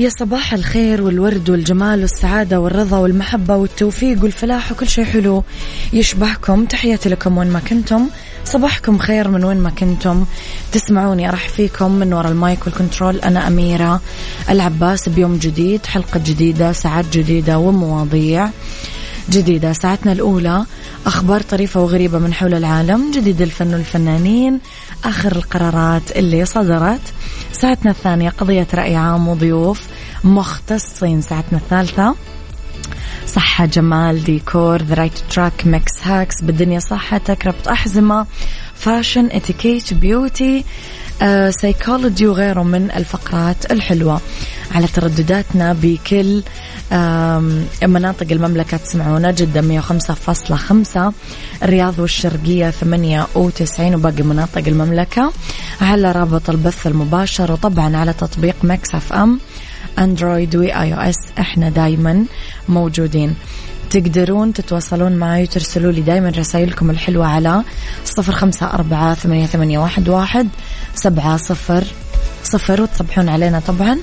يا صباح الخير والورد والجمال والسعادة والرضا والمحبة والتوفيق والفلاح وكل شيء حلو. يشبهكم تحياتي لكم وين ما كنتم. صباحكم خير من وين ما كنتم. تسمعوني أرحب فيكم من وراء ال mic وال control. أنا أميرة العباس بيوم جديد حلقة جديدة ساعات جديدة ومواضيع. جديدة. ساعتنا الأولى أخبار طريفة وغريبة من حول العالم جديد الفن والفنانين آخر القرارات اللي صدرت. ساعتنا الثانية قضية رأي عام وضيوف مختصين. ساعتنا الثالثة صحة جمال ديكور the right track mix hacks بالدنيا صحتك ربط أحزمة fashion اتيكيت beauty psychology وغيره من الفقرات الحلوة على تردداتنا بكل مناطق المملكة تسمعونا جدة 105.5 الرياض والشرقية 98 وباقي مناطق المملكة على رابط البث المباشر وطبعا على تطبيق Mix FM Android و iOS إحنا دايما موجودين. تقدرون تتواصلون معي وترسلوا لي دايما رسائلكم الحلوة على صفر خمسة أربعة ثمانية, واحد سبعة صفر صفر وتصبحون علينا طبعا.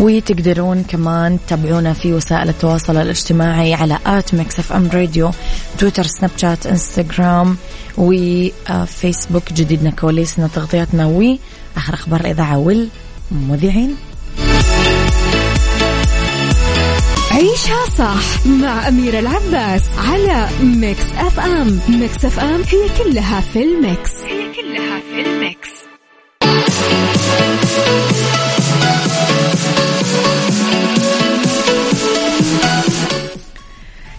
وتقدرون كمان تتابعونا في وسائل التواصل الاجتماعي على at Mix FM Radio تويتر سناب شات إنستغرام وفيسبوك جديدنا كواليسنا تغطياتنا وآخر أخبار الإذاعة والمذيعين. عيشها صح مع أميرة العباس على Mix FM. Mix FM هي كلها في ال mix. هي كلها في ال mix.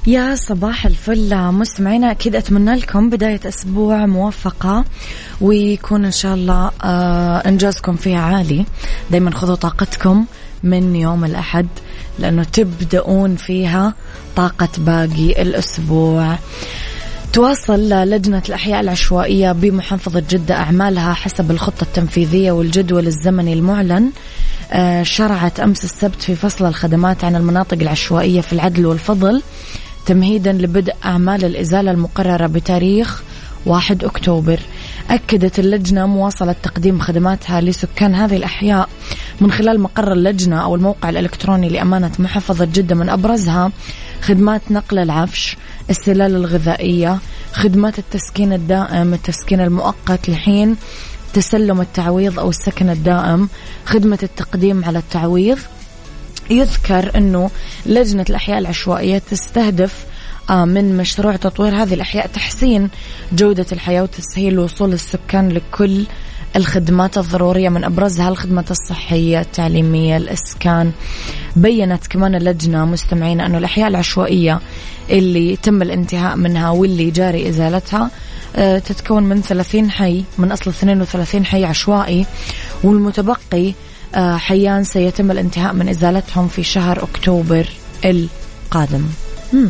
يا صباح الفل مستمعينا أكيد أتمنى لكم بداية أسبوع موفقة ويكون إن شاء الله آه إنجازكم فيها عالي. دايما خذوا طاقتكم من يوم الأحد. لأنه تبدأون فيها طاقة باقي الأسبوع. تواصل لجنة الأحياء العشوائية بمحافظة جدة. أعمالها حسب الخطة التنفيذية والجدول الزمني المعلن. آه، شرعت أمس السبت في فصل الخدمات عن المناطق العشوائية في العدل والفضل تمهيدا لبدء أعمال الإزالة المقررة بتاريخ 1 أكتوبر. أكدت اللجنة مواصلة تقديم خدماتها لسكان هذه الأحياء. من خلال مقر اللجنة أو الموقع الإلكتروني لأمانة محافظة جدة من أبرزها خدمات نقل العفش السلال الغذائية خدمات التسكين الدائم التسكين المؤقت لحين تسلم التعويض أو السكن الدائم خدمة التقديم على التعويض. يذكر أنه لجنة الأحياء العشوائية تستهدف من مشروع تطوير هذه الأحياء تحسين جودة الحياة وتسهيل وصول السكان لكل الخدمات الضرورية من أبرزها الخدمات الصحية التعليمية الإسكان بينت كمان اللجنة مستمعين أنه الأحياء العشوائية اللي تم الانتهاء منها واللي جاري إزالتها آه، تتكون من 30 حي من أصل 32 حي عشوائي والمتبقي آه، حيان سيتم الانتهاء من إزالتهم في شهر أكتوبر القادم مم.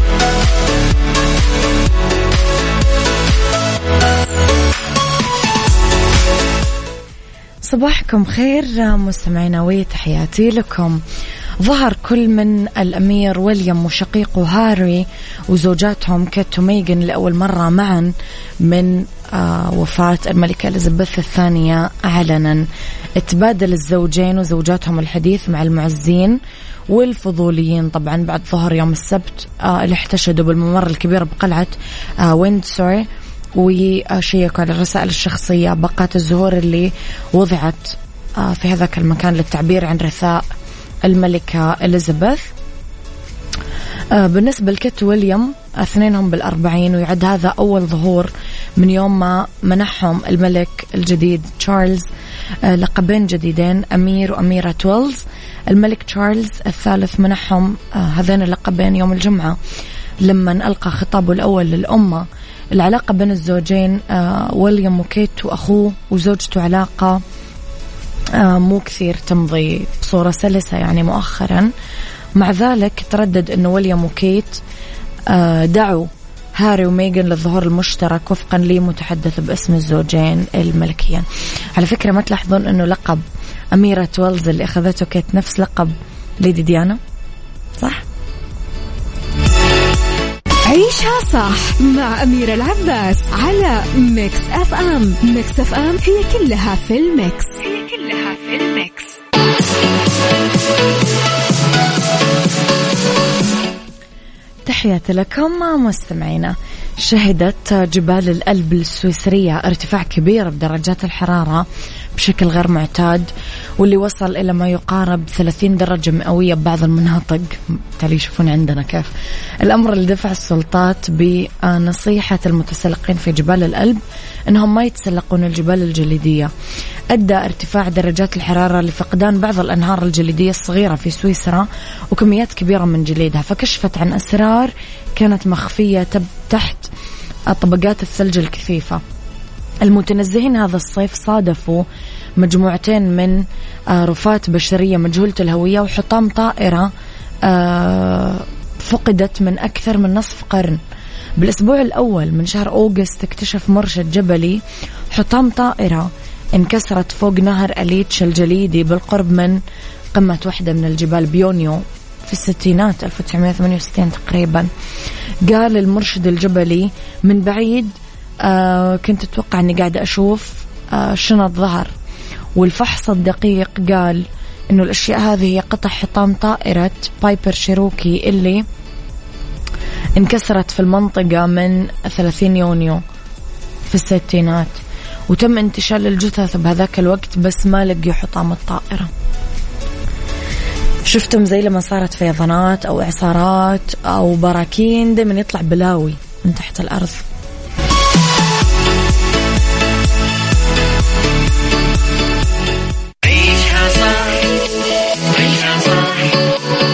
صباحكم خير مستمعينا وتحياتي لكم. ظهر كل من الأمير ويليام وشقيقه هاري وزوجاتهم كيت وميغن لأول مرة معا من آه، وفاة الملكة إليزابيث الثانية علنا تبادل الزوجين وزوجاتهم الحديث مع المعزين والفضوليين. طبعا بعد ظهر يوم السبت آه، اللي احتشدوا بالممر الكبير بقلعة آه، ويندسور وشيكوا على الرسائل الشخصية باقات الزهور اللي وضعت في هذاك المكان للتعبير عن رثاء الملكة إليزابيث. آه، بالنسبة لكيت ويليام اثنينهم بالأربعين ويعد هذا أول ظهور من يوم ما منحهم الملك الجديد تشارلز آه، لقبين جديدين أمير وأميرة ويلز الملك تشارلز الثالث منحهم آه، هذين اللقبين يوم الجمعة لما ألقى خطابه الأول للأمة. العلاقة بين الزوجين ويليام وكيت وأخوه وزوجته علاقة مو كثير تمضي بصورة سلسة يعني مؤخرا. مع ذلك تردد أنه ويليام وكيت آه، دعوا هاري وميغن للظهور المشترك وفقا لمتحدث باسم الزوجين الملكيين. على فكرة ما تلاحظون أنه لقب أميرة ويلز اللي أخذته كيت نفس لقب ليدي ديانا؟ صح؟ عيشها صح مع أميرة العباس على Mix FM. Mix FM هي كلها في ال mix. هي كلها في ال mix. تحياتي لكم مستمعينا. شهدت جبال الألب السويسرية ارتفاع كبير بدرجات الحرارة. بشكل غير معتاد واللي وصل إلى ما يقارب 30 درجة مئوية ببعض المناطق. بالتالي يشوفون عندنا كيف. الأمر اللي دفع السلطات بنصيحة المتسلقين في جبال الألب أنهم ما يتسلقون الجبال الجليدية. أدى ارتفاع درجات الحرارة لفقدان بعض الأنهار الجليدية الصغيرة في سويسرا وكميات كبيرة من جليدها فكشفت عن أسرار كانت مخفية تحت طبقات الثلج الكثيفة. المتنزهين هذا الصيف صادفوا مجموعتين من آه، رفات بشرية مجهولة الهوية وحطام طائرة آه، فقدت من أكثر من نصف قرن. بالأسبوع الأول من شهر أوغست اكتشف مرشد جبلي حطام طائرة انكسرت فوق نهر أليتش الجليدي بالقرب من قمة واحدة من الجبال بيونيو في الستينات 1968 تقريبا. قال المرشد الجبلي من بعيد آه كنت أتوقع أني قاعدة أشوف آه شنط ظهر والفحص الدقيق قال أنه الأشياء هذه هي قطع حطام طائرة Piper Cherokee اللي انكسرت في المنطقة من 30 يونيو في الستينات. وتم انتشال الجثث بهذاك الوقت بس ما لقيوا حطام الطائرة. شفتم زي لما صارت فيضانات أو إعصارات أو براكين دائما يطلع بلاوي من تحت الأرض.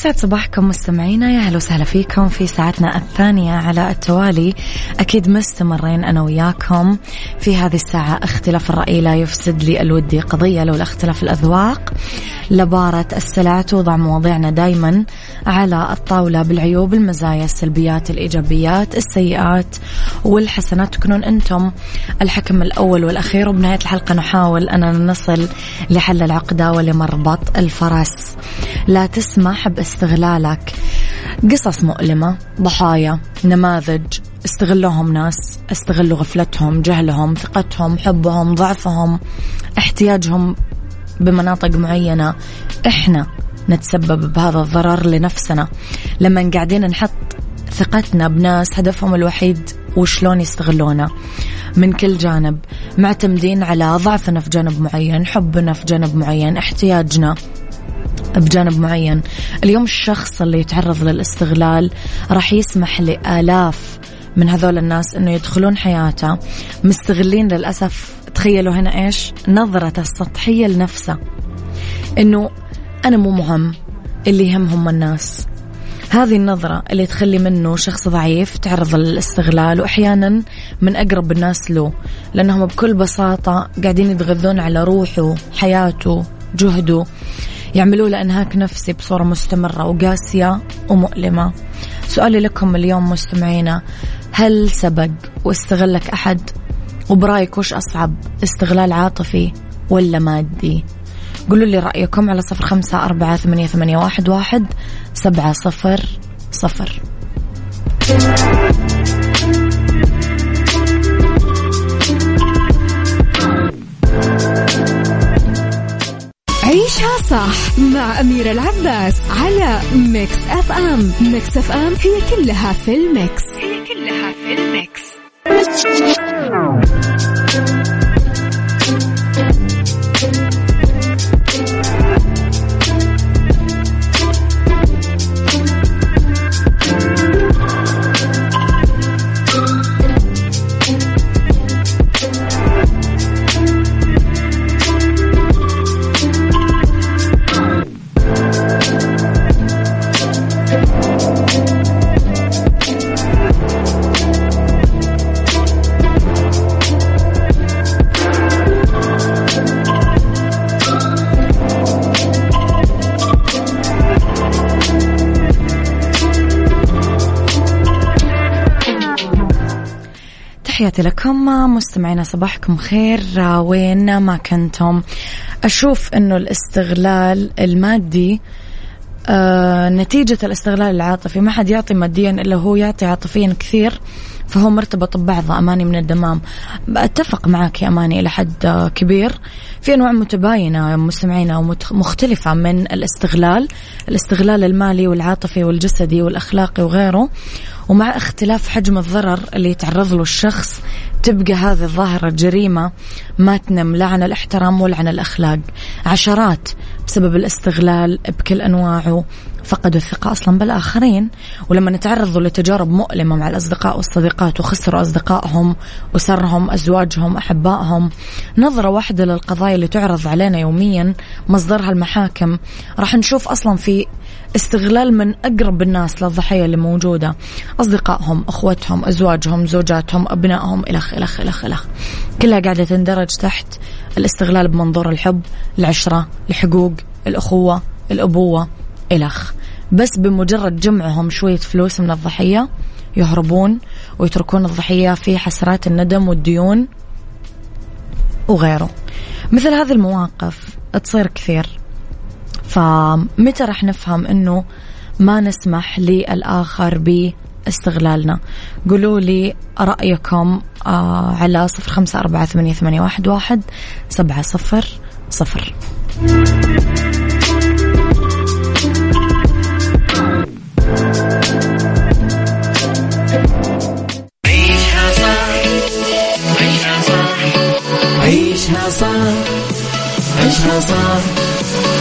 يسعد صباحكم مستمعينا. يا أهلا وسهلا فيكم في ساعتنا الثانية على التوالي. أكيد مستمرين أنا وياكم في هذه الساعة. اختلاف الرأي لا يفسد لي الودي. قضية لولا اختلاف الأذواق. لبارة السلع توضع مواضيعنا دايما على الطاولة بالعيوب المزايا السلبيات الإيجابيات السيئات والحسنات. تكونون أنتم الحكم الأول والأخير. وبنهاية الحلقة نحاول أننا نصل لحل العقدة ولمربط الفرس. لا تسمح باستغلالك. قصص مؤلمة ضحايا نماذج. استغلوهم ناس استغلوا غفلتهم جهلهم ثقتهم حبهم ضعفهم احتياجهم بمناطق معينة. إحنا نتسبب بهذا الضرر لنفسنا. لما قاعدين نحط ثقتنا بناس هدفهم الوحيد وشلون يستغلونا. من كل جانب. معتمدين على ضعفنا في جانب معين حبنا في جانب معين احتياجنا بجانب معين. اليوم الشخص اللي يتعرض للاستغلال راح يسمح لآلاف من هذول الناس إنه يدخلون حياته. مستغلين للأسف تخيلوا هنا إيش؟ نظرة السطحية لنفسه إنه أنا مو مهم اللي يهمهم الناس. هذه النظرة اللي تخلي منه شخص ضعيف تعرض للاستغلال وأحيانا من أقرب الناس له لأنهم بكل بساطة قاعدين يتغذون على روحه حياته جهده. يعملوا له إنهاك نفسي بصورة مستمرة وقاسية ومؤلمة. سؤالي لكم اليوم مستمعينا هل سبق واستغلك أحد؟ وبرأيك وش أصعب استغلال عاطفي ولا مادي؟ قولوا لي رأيكم على صفر خمسة أربعة ثمانية, ثمانية واحد, واحد سبعة صفر صفر. عيشها صح مع أميرة العباس على Mix FM. Mix FM هي كلها في ال mix. هي كلها في ال mix. تحياتي لكم. مستمعينا صباحكم خير. وين ما كنتم. أشوف أنه الاستغلال المادي آه نتيجة الاستغلال العاطفي. ما حد يعطي ماديا إلا هو يعطي عاطفيا كثير. فهو مرتبط ببعضه أماني من الدمام. أتفق معك يا أماني إلى حد كبير. في أنواع متباينة مستمعينا ومختلفة من الاستغلال الاستغلال المالي والعاطفي والجسدي والأخلاقي وغيره. ومع اختلاف حجم الضرر اللي يتعرض له الشخص تبقى هذه الظاهرة جريمة ما تنم لا عن الاحترام ولا عن الأخلاق. عشرات بسبب الاستغلال بكل أنواعه. فقدوا الثقة أصلا بالآخرين. ولما نتعرضوا لتجارب مؤلمة مع الأصدقاء والصديقات وخسروا أصدقائهم أسرهم أزواجهم أحبائهم نظرة واحدة للقضايا اللي تعرض علينا يوميا مصدرها المحاكم. راح نشوف أصلا في استغلال من أقرب الناس للضحية اللي موجودة. أصدقائهم أخوتهم أزواجهم زوجاتهم أبنائهم إلخ إلخ إلخ إلخ كلها قاعدة تندرج تحت الاستغلال بمنظور الحب العشرة الحقوق الأخوة الأبوة إلخ بس بمجرد جمعهم شوية فلوس من الضحية يهربون ويتركون الضحية في حسرات الندم والديون وغيره. مثل هذه المواقف تصير كثير. فمتى راح نفهم إنه ما نسمح للآخر باستغلالنا؟ قولوا لي رأيكم آه على صفر خمسة أربعة ثمانية, ثمانية واحد, واحد سبعة صفر صفر. عيشها صح عيشها صح عيشها صح عيشها صح.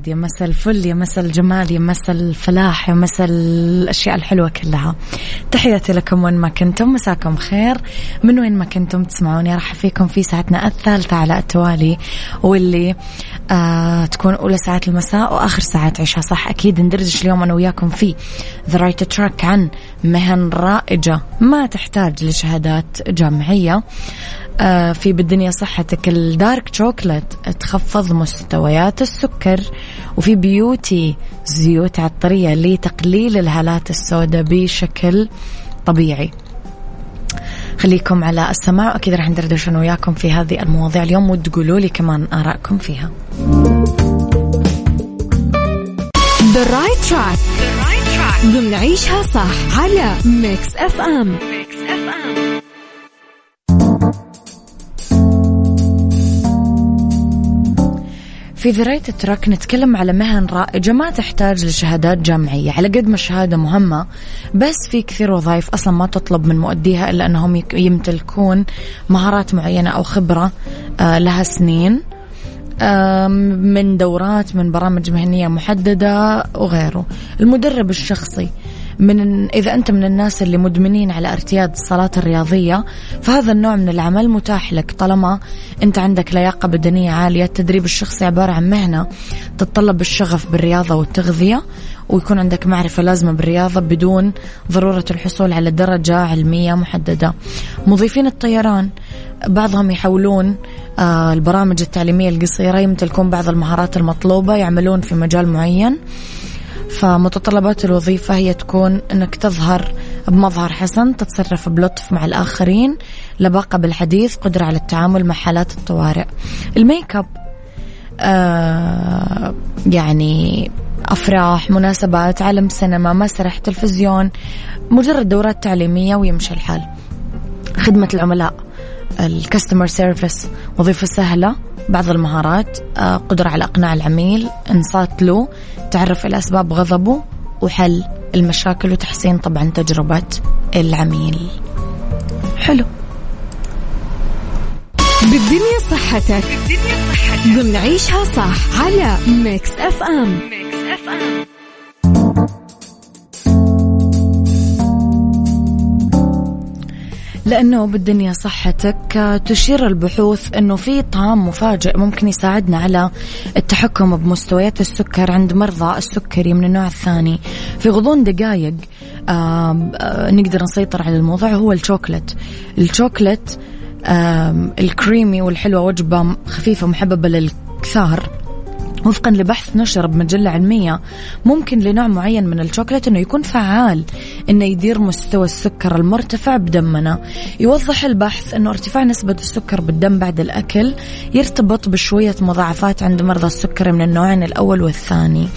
الورد يا مسا الفل يا مسا الجمال يا مسا الفلاح يا مسا الأشياء الحلوة كلها. تحياتي لكم وين ما كنتم مساكم خير. من وين ما كنتم تسمعوني راح فيكم في ساعتنا الثالثة على التوالي واللي آه تكون أولى ساعات المساء وآخر ساعات عيشها صح أكيد ندردش اليوم أنا وياكم في the right track عن مهن رائجة ما تحتاج لشهادات جامعية. في بالدنيا صحتك. ال dark chocolate تخفض مستويات السكر وفي beauty زيوت عطرية لتقليل الهالات السوداء بشكل طبيعي. خليكم على السماع أكيد راح ندردش أنا وياكم في هذه المواضيع اليوم وتقولوا لي كمان آرائكم فيها. The right track. The right track. ضمن عيشها صح على Mix FM Mix FM في ذراية التراك نتكلم على مهن رائجة ما تحتاج لشهادات جامعية. على قد ما الشهادة مهمة بس في كثير وظائف أصلا ما تطلب من مؤديها إلا أنهم يمتلكون مهارات معينة أو خبرة آه، لها سنين من دورات من برامج مهنية محددة وغيره. المدرب الشخصي من إذا أنت من الناس اللي مدمنين على ارتياد الصلاة الرياضية فهذا النوع من العمل متاح لك طالما أنت عندك لياقة بدنية عالية. التدريب الشخصي عبارة عن مهنة تتطلب الشغف بالرياضة والتغذية ويكون عندك معرفة لازمة بالرياضة بدون ضرورة الحصول على درجة علمية محددة. مضيفين الطيران بعضهم يحولون آه، البرامج التعليمية القصيرة يمتلكون بعض المهارات المطلوبة يعملون في مجال معين. فمتطلبات الوظيفة هي تكون أنك تظهر بمظهر حسن تتصرف بلطف مع الآخرين لباقة بالحديث قدرة على التعامل مع حالات الطوارئ. الميك أب آه يعني أفراح مناسبات عالم سينما مسرح تلفزيون مجرد دورات تعليمية ويمشي الحال. خدمة العملاء ال customer service وظيفة سهلة بعض المهارات آه، قدرة على إقناع العميل إنصات له تعرف إلى أسباب غضبه وحل المشاكل وتحسين طبعا تجربة العميل. حلو. بالدنيا صحتك. بالدنيا صحتك. ضمن عيشها صح على Mix FM Mix FM لأنه بالدنيا صحتك تشير البحوث أنه في طعام مفاجئ ممكن يساعدنا على التحكم بمستويات السكر عند مرضى السكري من النوع الثاني. في غضون دقائق آه نقدر نسيطر على الموضوع هو الشوكلت. الشوكلت آه الكريمي والحلوة وجبة خفيفة محببة للكثار. وفقا لبحث نشر بمجلة علمية ممكن لنوع معين من الشوكولاتة إنه يكون فعال إنه يدير مستوى السكر المرتفع بدمنا. يوضح البحث إنه ارتفاع نسبة السكر بالدم بعد الأكل يرتبط بشوية مضاعفات عند مرضى السكر من النوعين الأول والثاني.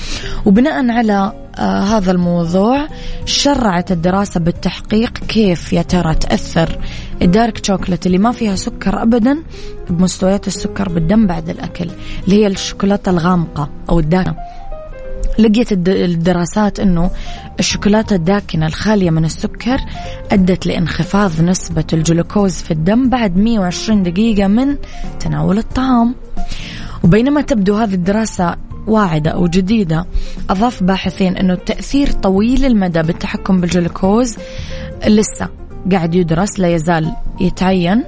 وبناء على هذا الموضوع شرعت الدراسة بالتحقيق كيف يا ترى تأثر الدارك شوكولات اللي ما فيها سكر أبدا بمستويات السكر بالدم بعد الأكل اللي هي الشوكولاتة الغامقة أو الداكنة. لقيت الدراسات أنه الشوكولاتة الداكنة الخالية من السكر أدت لانخفاض نسبة الجلوكوز في الدم بعد 120 دقيقة من تناول الطعام. وبينما تبدو هذه الدراسة واعدة أو جديدة. أضاف باحثين أنه التأثير طويل المدى بالتحكم بالجلوكوز. لسه قاعد يدرس لا يزال يتعين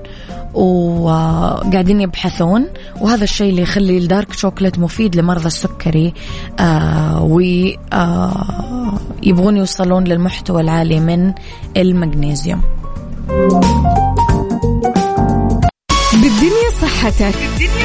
وقاعدين يبحثون. وهذا الشيء اللي يخلي ال dark chocolate مفيد لمرضى السكري. آه ويبغون آه يوصلون للمحتوى العالي من المغنيسيوم بالدنيا صحتك. بالدنيا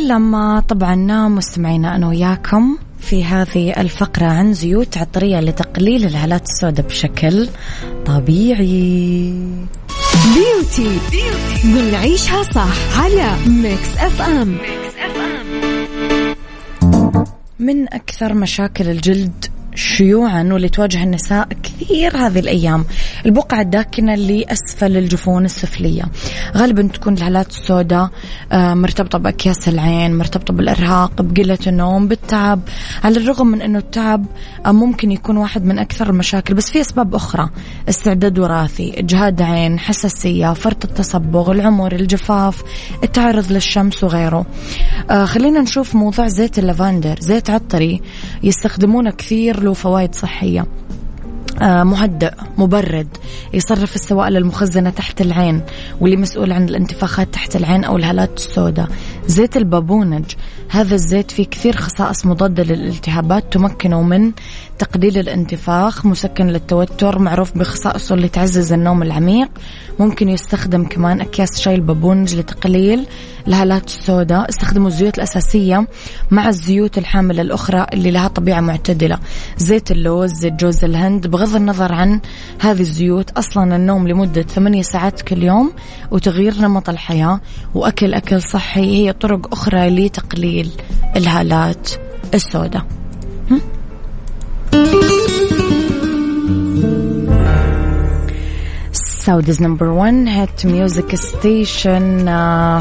نتكلم طبعا مستمعينا أنا وياكم في هذه الفقرة عن زيوت عطرية لتقليل الهالات السوداء بشكل طبيعي. beauty ضمن عيشها صح على Mix FM Mix FM من أكثر مشاكل الجلد شيوعا واللي تواجه النساء كثير هذه الأيام. البقعة الداكنة اللي أسفل الجفون السفلية. غالبا تكون الهالات السوداء آه، مرتبطة بأكياس العين مرتبطة بالإرهاق بقلة النوم بالتعب. على الرغم من أنه التعب آه، ممكن يكون واحد من أكثر المشاكل بس في أسباب أخرى. استعداد وراثي إجهاد عين حساسية فرط التصبغ العمر الجفاف التعرض للشمس وغيره. آه، خلينا نشوف موضوع زيت اللافندر. زيت عطري يستخدمونه كثير له فوائد صحية. مهدئ مبرد يصرف السوائل المخزنة تحت العين واللي مسؤول عن الانتفاخات تحت العين أو الهالات السوداء. زيت البابونج هذا الزيت فيه كثير خصائص مضادة للالتهابات تمكنه من تقليل الانتفاخ مسكن للتوتر معروف بخصائصه اللي تعزز النوم العميق. ممكن يستخدم كمان أكياس شاي البابونج لتقليل الهالات السوداء. استخدموا الزيوت الأساسية مع الزيوت الحاملة الأخرى اللي لها طبيعة معتدلة. زيت اللوز زيت جوز الهند بغض النظر عن هذه الزيوت أصلا النوم لمدة ثمانية ساعات كل يوم وتغيير نمط الحياة وأكل أكل صحي هي طرق أخرى لتقليل الهالات السوداء. Saudi's number 1 hit music station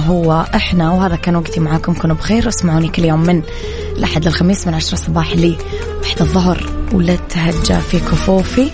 هو إحنا وهذا كان وقتي معاكم. كونوا بخير اسمعوني كل يوم من الأحد للخميس من 10 صباح لي واحدة الظهر. ولا تهجى في كفوفي